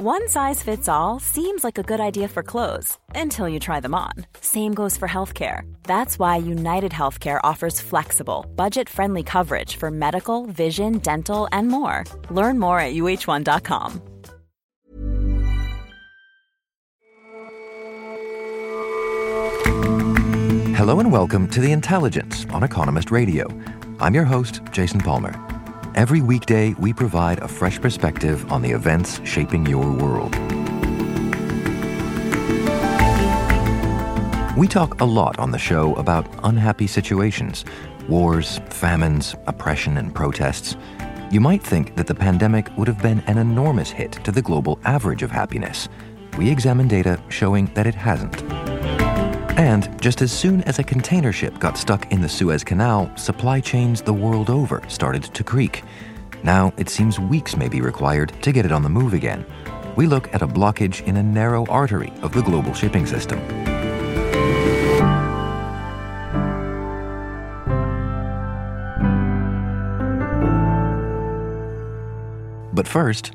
One size fits all seems like a good idea for clothes until you try them on. Same goes for healthcare. That's why United Healthcare offers flexible, budget friendly coverage for medical, vision, dental, and more. Learn more at uh1.com. Hello and welcome to The Intelligence on Economist Radio. I'm your host, Jason Palmer. Every weekday, we provide a fresh perspective on the events shaping your world. We talk a lot on the show about unhappy situations, wars, famines, oppression, and protests. You might think that the pandemic would have been an enormous hit to the global average of happiness. We examine data showing that it hasn't. And just as soon as a container ship got stuck in the Suez Canal, supply chains the world over started to creak. Now it seems weeks may be required to get it on the move again. We look at a blockage in a narrow artery of the global shipping system. But first,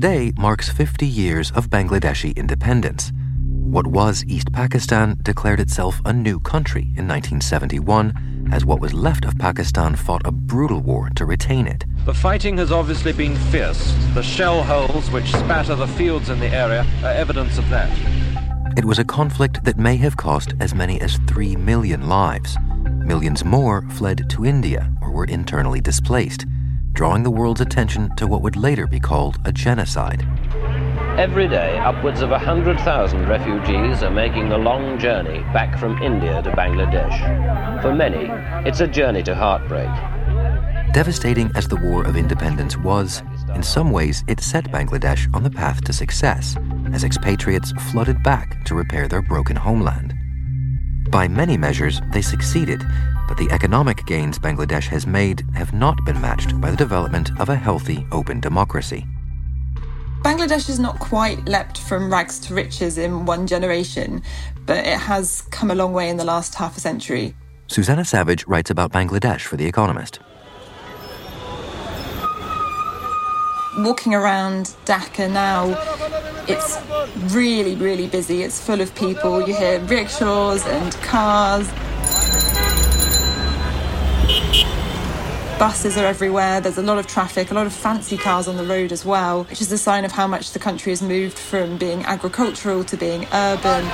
Today marks 50 years of Bangladeshi independence. What was East Pakistan declared itself a new country in 1971 as what was left of Pakistan fought a brutal war to retain it. The fighting has obviously been fierce. The shell holes which spatter the fields in the area are evidence of that. It was a conflict that may have cost as many as 3 million lives. Millions more fled to India or were internally displaced drawing the world's attention to what would later be called a genocide. Every day, upwards of 100,000 refugees are making the long journey back from India to Bangladesh. For many, it's a journey to heartbreak. Devastating as the War of Independence was, in some ways it set Bangladesh on the path to success as expatriates flooded back to repair their broken homeland. By many measures, they succeeded, but the economic gains Bangladesh has made have not been matched by the development of a healthy, open democracy. Bangladesh has not quite leapt from rags to riches in one generation, but it has come a long way in the last half a century. Susanna Savage writes about Bangladesh for The Economist. Walking around Dhaka now, it's really, really busy. It's full of people. You hear rickshaws and cars. Buses are everywhere, there's a lot of traffic, a lot of fancy cars on the road as well, which is a sign of how much the country has moved from being agricultural to being urban.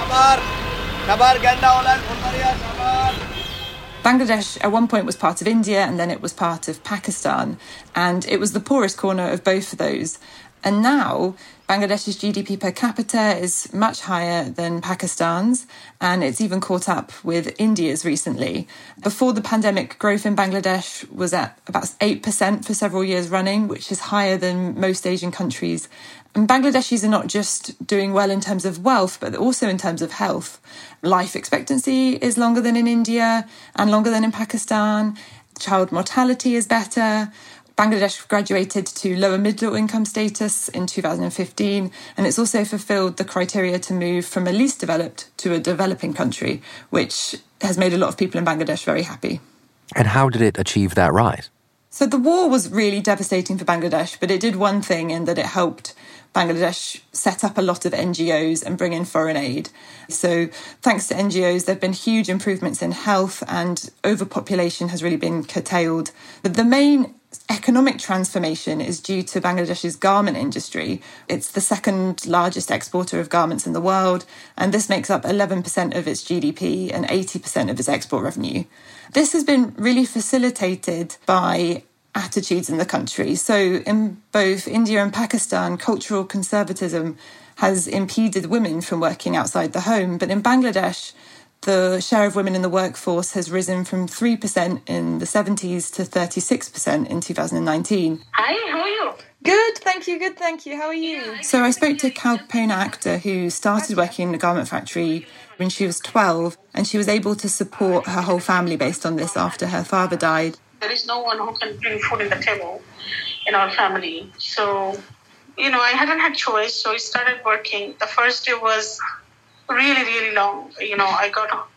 Bangladesh at one point was part of India and then it was part of Pakistan, and it was the poorest corner of both of those. And now Bangladesh's GDP per capita is much higher than Pakistan's, and it's even caught up with India's recently. Before the pandemic, growth in Bangladesh was at about 8% for several years running, which is higher than most Asian countries. And Bangladeshis are not just doing well in terms of wealth, but also in terms of health. Life expectancy is longer than in India and longer than in Pakistan. Child mortality is better. Bangladesh graduated to lower middle income status in 2015, and it's also fulfilled the criteria to move from a least developed to a developing country, which has made a lot of people in Bangladesh very happy. And how did it achieve that rise? So the war was really devastating for Bangladesh, but it did one thing in that it helped Bangladesh set up a lot of NGOs and bring in foreign aid. So, thanks to NGOs, there have been huge improvements in health and overpopulation has really been curtailed. But the main economic transformation is due to Bangladesh's garment industry. It's the second largest exporter of garments in the world, and this makes up 11% of its GDP and 80% of its export revenue. This has been really facilitated by attitudes in the country. So, in both India and Pakistan, cultural conservatism has impeded women from working outside the home. But in Bangladesh, the share of women in the workforce has risen from 3% in the 70s to 36% in 2019. Hi, how are you? Good, thank you, good, thank you. How are you? So I spoke to Kalpona Akter, who started working in a garment factory when she was 12, and she was able to support her whole family based on this after her father died. There is no one who can bring food in the table in our family. So, you know, I hadn't had choice, so I started working. The first day was really, really long. You know, I got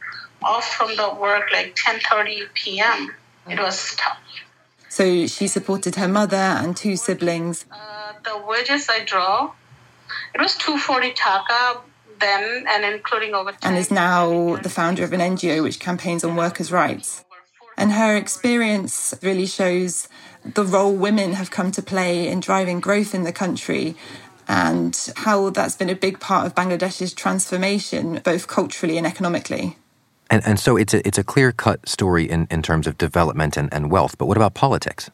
off from the work like 10:30 p.m. It was tough. So she supported her mother and two siblings. Uh, the wages I draw, it was 240 taka then and including overtime. And is now the founder of an NGO which campaigns on workers' rights. And her experience really shows the role women have come to play in driving growth in the country and how that's been a big part of Bangladesh's transformation, both culturally and economically. And, and so it's a, it's a clear cut story in, in terms of development and, and wealth. But what about politics?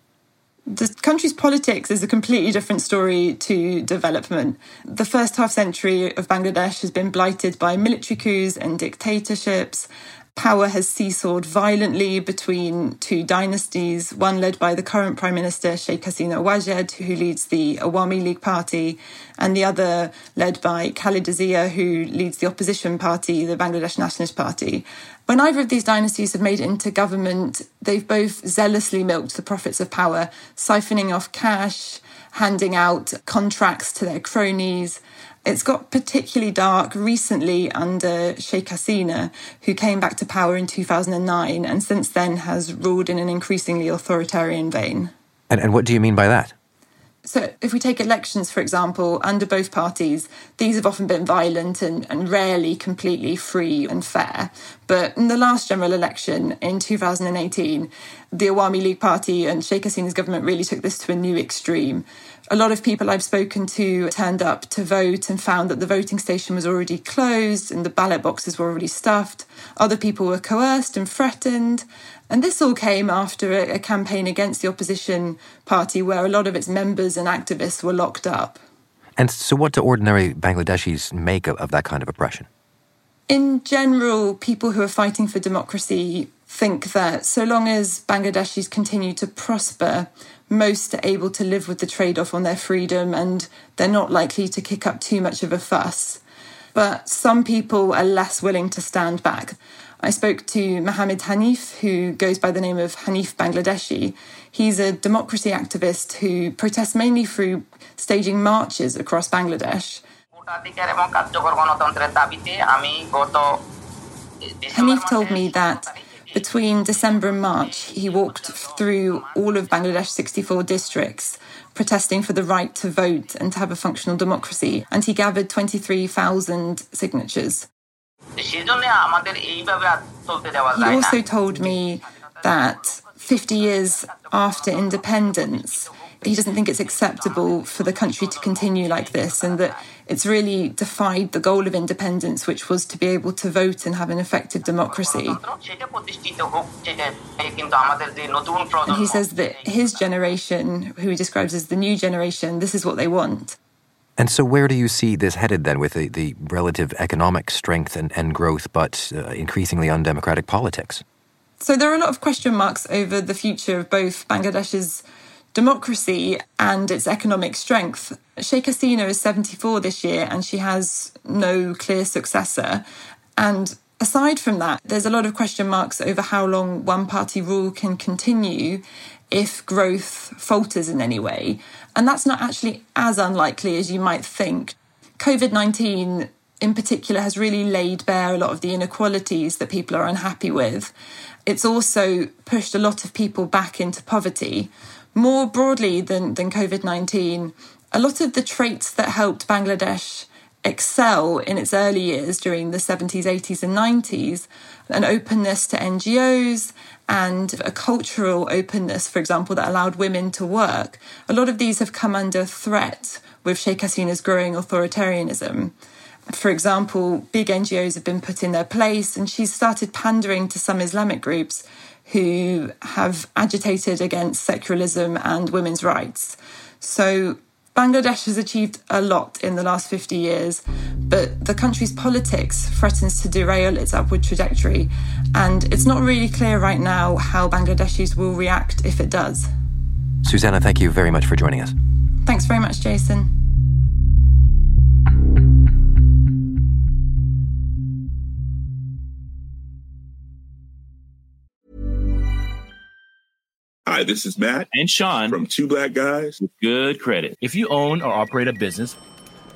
The country's politics is a completely different story to development. The first half century of Bangladesh has been blighted by military coups and dictatorships, Power has seesawed violently between two dynasties, one led by the current Prime Minister Sheikh Hasina Wajed, who leads the Awami League Party, and the other led by Khaleda Zia, who leads the opposition party, the Bangladesh Nationalist Party. When either of these dynasties have made it into government, they've both zealously milked the profits of power, siphoning off cash, handing out contracts to their cronies, it's got particularly dark recently under Sheikh Hasina, who came back to power in 2009 and since then has ruled in an increasingly authoritarian vein. And, and what do you mean by that? So, if we take elections, for example, under both parties, these have often been violent and, and rarely completely free and fair. But in the last general election in 2018, the Awami League Party and Sheikh Hasina's government really took this to a new extreme a lot of people I've spoken to turned up to vote and found that the voting station was already closed and the ballot boxes were already stuffed. Other people were coerced and threatened. And this all came after a, a campaign against the opposition party where a lot of its members and activists were locked up. And so, what do ordinary Bangladeshis make of, of that kind of oppression? In general, people who are fighting for democracy think that so long as Bangladeshis continue to prosper, most are able to live with the trade off on their freedom and they're not likely to kick up too much of a fuss. But some people are less willing to stand back. I spoke to Mohammed Hanif, who goes by the name of Hanif Bangladeshi. He's a democracy activist who protests mainly through staging marches across Bangladesh. Hanif told me that between December and March, he walked through all of Bangladesh's 64 districts, protesting for the right to vote and to have a functional democracy, and he gathered 23,000 signatures. He also told me that 50 years after independence, he doesn't think it's acceptable for the country to continue like this and that it's really defied the goal of independence, which was to be able to vote and have an effective democracy. And he says that his generation, who he describes as the new generation, this is what they want. And so, where do you see this headed then with the, the relative economic strength and, and growth, but uh, increasingly undemocratic politics? So, there are a lot of question marks over the future of both Bangladesh's democracy and its economic strength. Sheikh Hasina is 74 this year and she has no clear successor. And aside from that, there's a lot of question marks over how long one party rule can continue if growth falters in any way. And that's not actually as unlikely as you might think. COVID 19 in particular has really laid bare a lot of the inequalities that people are unhappy with. It's also pushed a lot of people back into poverty more broadly than, than COVID 19, a lot of the traits that helped Bangladesh excel in its early years during the 70s, 80s, and 90s an openness to NGOs and a cultural openness, for example, that allowed women to work. A lot of these have come under threat with Sheikh Hasina's growing authoritarianism. For example, big NGOs have been put in their place, and she's started pandering to some Islamic groups who have agitated against secularism and women's rights. So Bangladesh has achieved a lot in the last 50 years, but the country's politics threatens to derail its upward trajectory, and it's not really clear right now how Bangladeshis will react if it does. Susanna, thank you very much for joining us. Thanks very much, Jason. Hi, this is Matt and Sean from Two Black Guys with Good Credit. If you own or operate a business,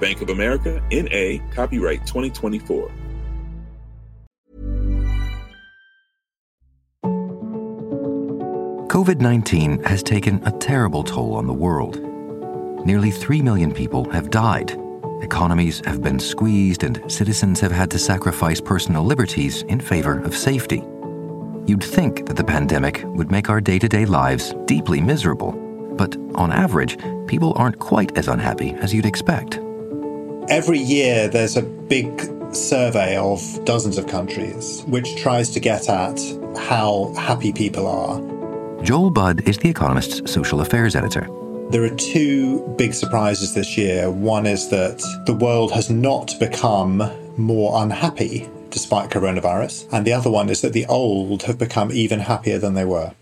Bank of America, N.A., copyright 2024. COVID 19 has taken a terrible toll on the world. Nearly 3 million people have died. Economies have been squeezed, and citizens have had to sacrifice personal liberties in favor of safety. You'd think that the pandemic would make our day to day lives deeply miserable. But on average, people aren't quite as unhappy as you'd expect. Every year, there's a big survey of dozens of countries which tries to get at how happy people are. Joel Budd is The Economist's social affairs editor. There are two big surprises this year. One is that the world has not become more unhappy despite coronavirus, and the other one is that the old have become even happier than they were.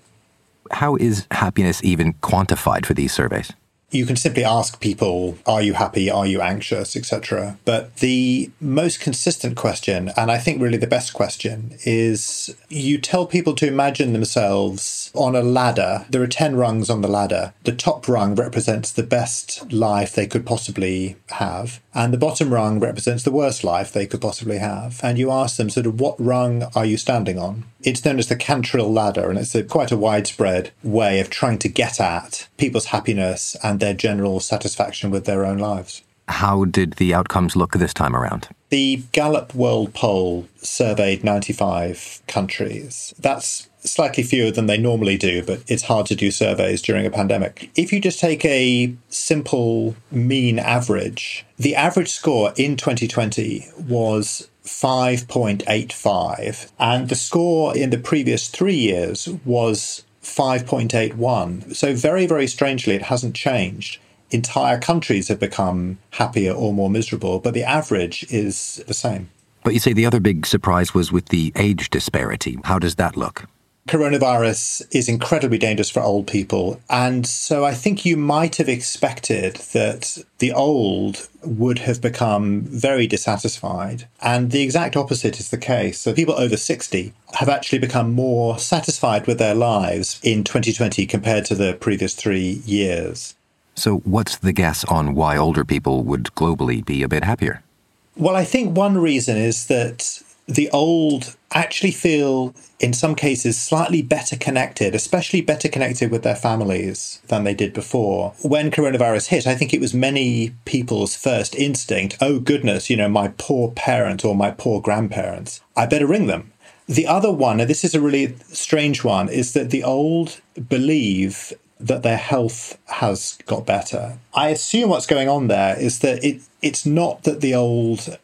How is happiness even quantified for these surveys? You can simply ask people, are you happy? Are you anxious? etc. But the most consistent question, and I think really the best question, is you tell people to imagine themselves on a ladder. There are 10 rungs on the ladder. The top rung represents the best life they could possibly have, and the bottom rung represents the worst life they could possibly have. And you ask them, sort of, what rung are you standing on? It's known as the Cantril ladder, and it's a, quite a widespread way of trying to get at people's happiness and their general satisfaction with their own lives. How did the outcomes look this time around? The Gallup World Poll surveyed 95 countries. That's slightly fewer than they normally do, but it's hard to do surveys during a pandemic. If you just take a simple mean average, the average score in 2020 was 5.85, and the score in the previous three years was 5.81. So, very, very strangely, it hasn't changed. Entire countries have become happier or more miserable, but the average is the same. But you say the other big surprise was with the age disparity. How does that look? Coronavirus is incredibly dangerous for old people. And so I think you might have expected that the old would have become very dissatisfied. And the exact opposite is the case. So people over 60 have actually become more satisfied with their lives in 2020 compared to the previous three years. So, what's the guess on why older people would globally be a bit happier? Well, I think one reason is that the old actually feel, in some cases, slightly better connected, especially better connected with their families than they did before. When coronavirus hit, I think it was many people's first instinct oh, goodness, you know, my poor parent or my poor grandparents, I better ring them. The other one, and this is a really strange one, is that the old believe that their health has got better. I assume what's going on there is that it, it's not that the old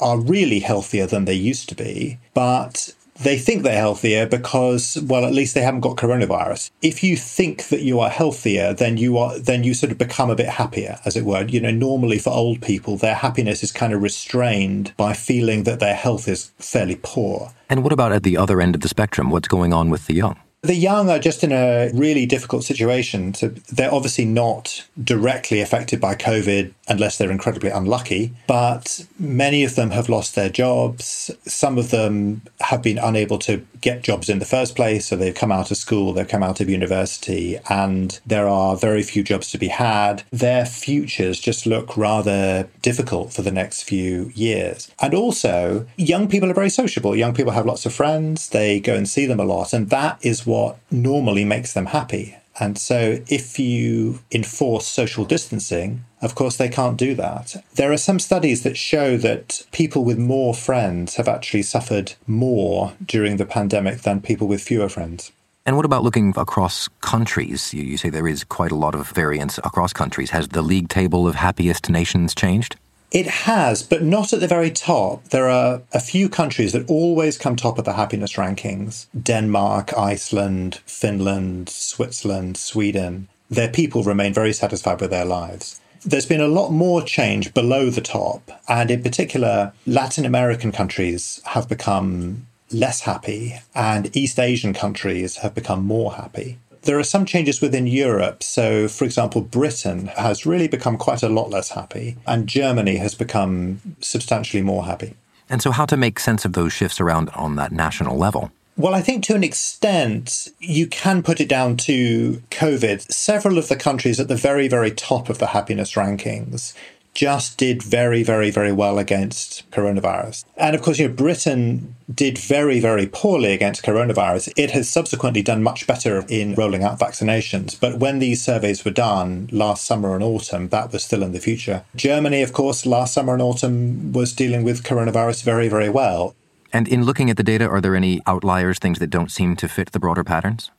are really healthier than they used to be, but they think they're healthier because well at least they haven't got coronavirus. If you think that you are healthier then you are then you sort of become a bit happier as it were. You know normally for old people their happiness is kind of restrained by feeling that their health is fairly poor. And what about at the other end of the spectrum? What's going on with the young the young are just in a really difficult situation. So they're obviously not directly affected by COVID unless they're incredibly unlucky, but many of them have lost their jobs. Some of them have been unable to get jobs in the first place. So they've come out of school, they've come out of university, and there are very few jobs to be had. Their futures just look rather difficult for the next few years. And also, young people are very sociable. Young people have lots of friends, they go and see them a lot, and that is what normally makes them happy. And so, if you enforce social distancing, of course, they can't do that. There are some studies that show that people with more friends have actually suffered more during the pandemic than people with fewer friends. And what about looking across countries? You say there is quite a lot of variance across countries. Has the league table of happiest nations changed? It has, but not at the very top. There are a few countries that always come top of the happiness rankings Denmark, Iceland, Finland, Switzerland, Sweden. Their people remain very satisfied with their lives. There's been a lot more change below the top, and in particular, Latin American countries have become less happy, and East Asian countries have become more happy. There are some changes within Europe. So, for example, Britain has really become quite a lot less happy, and Germany has become substantially more happy. And so, how to make sense of those shifts around on that national level? Well, I think to an extent, you can put it down to COVID. Several of the countries at the very, very top of the happiness rankings just did very, very, very well against coronavirus. And of course, you know, Britain did very, very poorly against coronavirus. It has subsequently done much better in rolling out vaccinations. But when these surveys were done last summer and autumn, that was still in the future. Germany, of course, last summer and autumn was dealing with coronavirus very, very well. And in looking at the data, are there any outliers, things that don't seem to fit the broader patterns?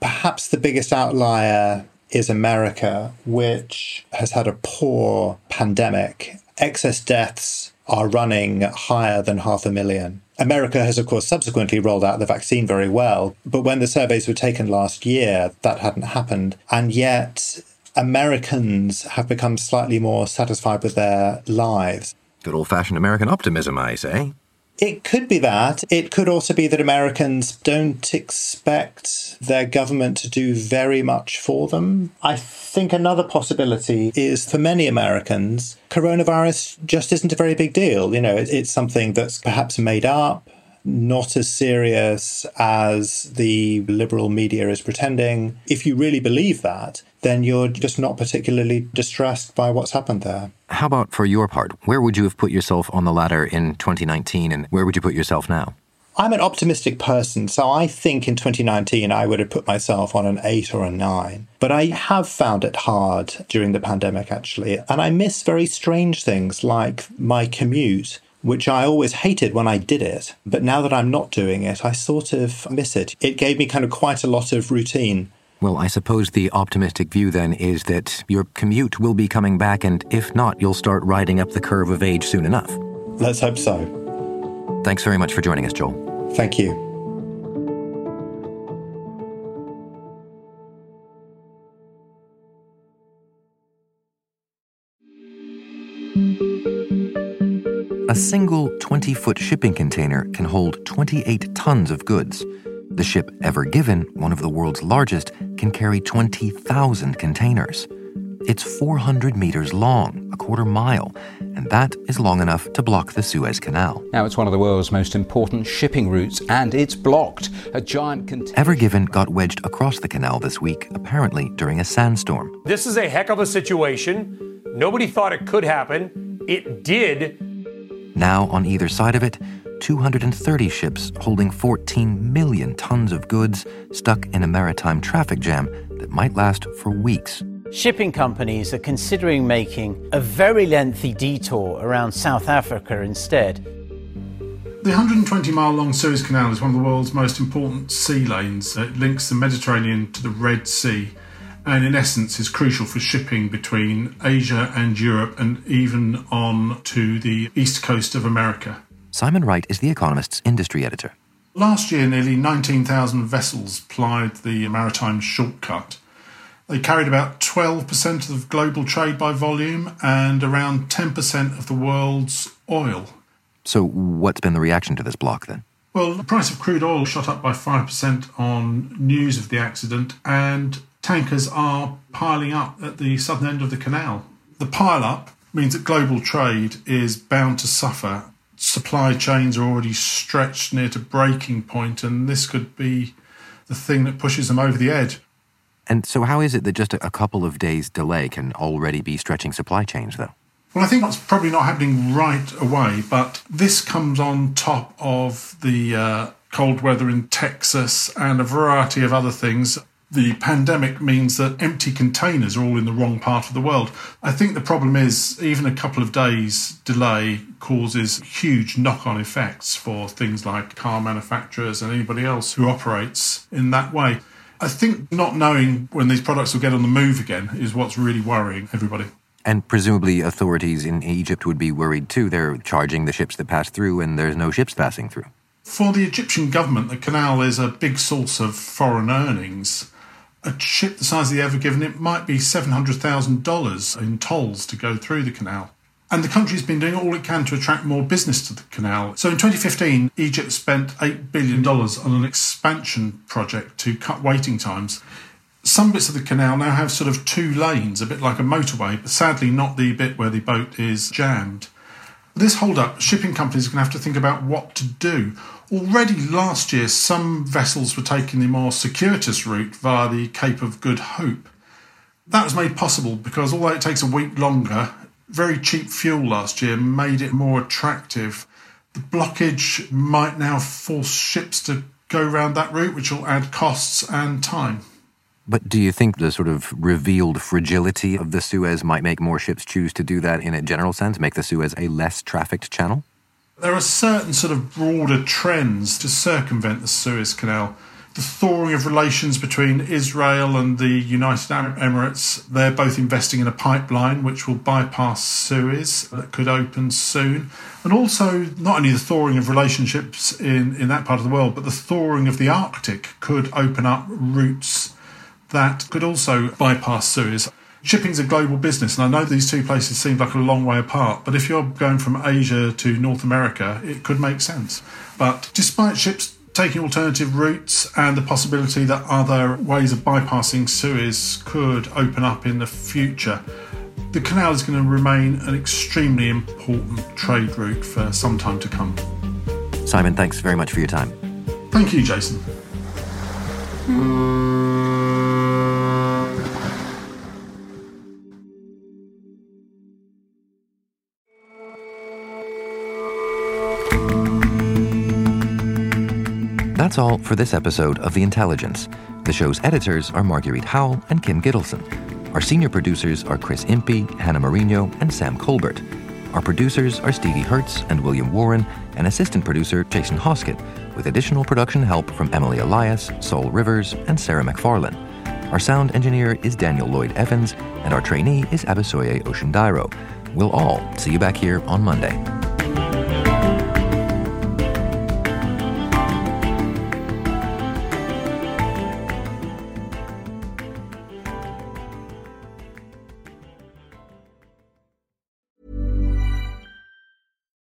Perhaps the biggest outlier is America, which has had a poor pandemic. Excess deaths are running higher than half a million. America has, of course, subsequently rolled out the vaccine very well, but when the surveys were taken last year, that hadn't happened. And yet, Americans have become slightly more satisfied with their lives. Good old fashioned American optimism, I say. It could be that. It could also be that Americans don't expect their government to do very much for them. I think another possibility is for many Americans, coronavirus just isn't a very big deal. You know, it's something that's perhaps made up not as serious as the liberal media is pretending. If you really believe that, then you're just not particularly distressed by what's happened there. How about for your part? Where would you have put yourself on the ladder in 2019 and where would you put yourself now? I'm an optimistic person, so I think in 2019 I would have put myself on an 8 or a 9. But I have found it hard during the pandemic, actually, and I miss very strange things like my commute which I always hated when I did it. But now that I'm not doing it, I sort of miss it. It gave me kind of quite a lot of routine. Well, I suppose the optimistic view then is that your commute will be coming back, and if not, you'll start riding up the curve of age soon enough. Let's hope so. Thanks very much for joining us, Joel. Thank you. A single 20 foot shipping container can hold 28 tons of goods. The ship Ever Given, one of the world's largest, can carry 20,000 containers. It's 400 meters long, a quarter mile, and that is long enough to block the Suez Canal. Now it's one of the world's most important shipping routes, and it's blocked. A giant container. Ever Given got wedged across the canal this week, apparently during a sandstorm. This is a heck of a situation. Nobody thought it could happen. It did. Now, on either side of it, 230 ships holding 14 million tons of goods stuck in a maritime traffic jam that might last for weeks. Shipping companies are considering making a very lengthy detour around South Africa instead. The 120 mile long Suez Canal is one of the world's most important sea lanes. It links the Mediterranean to the Red Sea and in essence is crucial for shipping between Asia and Europe and even on to the east coast of America. Simon Wright is The Economist's industry editor. Last year, nearly 19,000 vessels plied the maritime shortcut. They carried about 12% of global trade by volume and around 10% of the world's oil. So, what's been the reaction to this block then? Well, the price of crude oil shot up by 5% on news of the accident, and tankers are piling up at the southern end of the canal. The pile up means that global trade is bound to suffer. Supply chains are already stretched near to breaking point, and this could be the thing that pushes them over the edge. And so, how is it that just a couple of days' delay can already be stretching supply chains, though? Well, I think that's probably not happening right away, but this comes on top of the uh, cold weather in Texas and a variety of other things the pandemic means that empty containers are all in the wrong part of the world. I think the problem is even a couple of days delay causes huge knock on effects for things like car manufacturers and anybody else who operates in that way. I think not knowing when these products will get on the move again is what's really worrying everybody. And presumably, authorities in Egypt would be worried too. They're charging the ships that pass through, and there's no ships passing through. For the Egyptian government, the canal is a big source of foreign earnings a ship the size of the Ever Given, it might be $700,000 in tolls to go through the canal. And the country's been doing all it can to attract more business to the canal. So in 2015, Egypt spent $8 billion on an expansion project to cut waiting times. Some bits of the canal now have sort of two lanes, a bit like a motorway, but sadly not the bit where the boat is jammed. This hold up, shipping companies are going to have to think about what to do. Already last year, some vessels were taking the more circuitous route via the Cape of Good Hope. That was made possible because although it takes a week longer, very cheap fuel last year made it more attractive. The blockage might now force ships to go around that route, which will add costs and time. But do you think the sort of revealed fragility of the Suez might make more ships choose to do that in a general sense, make the Suez a less trafficked channel? There are certain sort of broader trends to circumvent the Suez Canal the thawing of relations between Israel and the United Arab Emirates. They're both investing in a pipeline which will bypass Suez that could open soon. And also, not only the thawing of relationships in, in that part of the world, but the thawing of the Arctic could open up routes that could also bypass Suez. Shipping's a global business, and I know these two places seem like a long way apart, but if you're going from Asia to North America, it could make sense. But despite ships taking alternative routes and the possibility that other ways of bypassing Suez could open up in the future, the canal is going to remain an extremely important trade route for some time to come. Simon, thanks very much for your time. Thank you, Jason. Hmm. That's all for this episode of The Intelligence. The show's editors are Marguerite Howell and Kim Gittleson. Our senior producers are Chris Impey, Hannah Marino, and Sam Colbert. Our producers are Stevie Hertz and William Warren, and assistant producer Jason Hosken, with additional production help from Emily Elias, Sol Rivers, and Sarah McFarlane. Our sound engineer is Daniel Lloyd Evans, and our trainee is Abisoye Oshindairo. We'll all see you back here on Monday.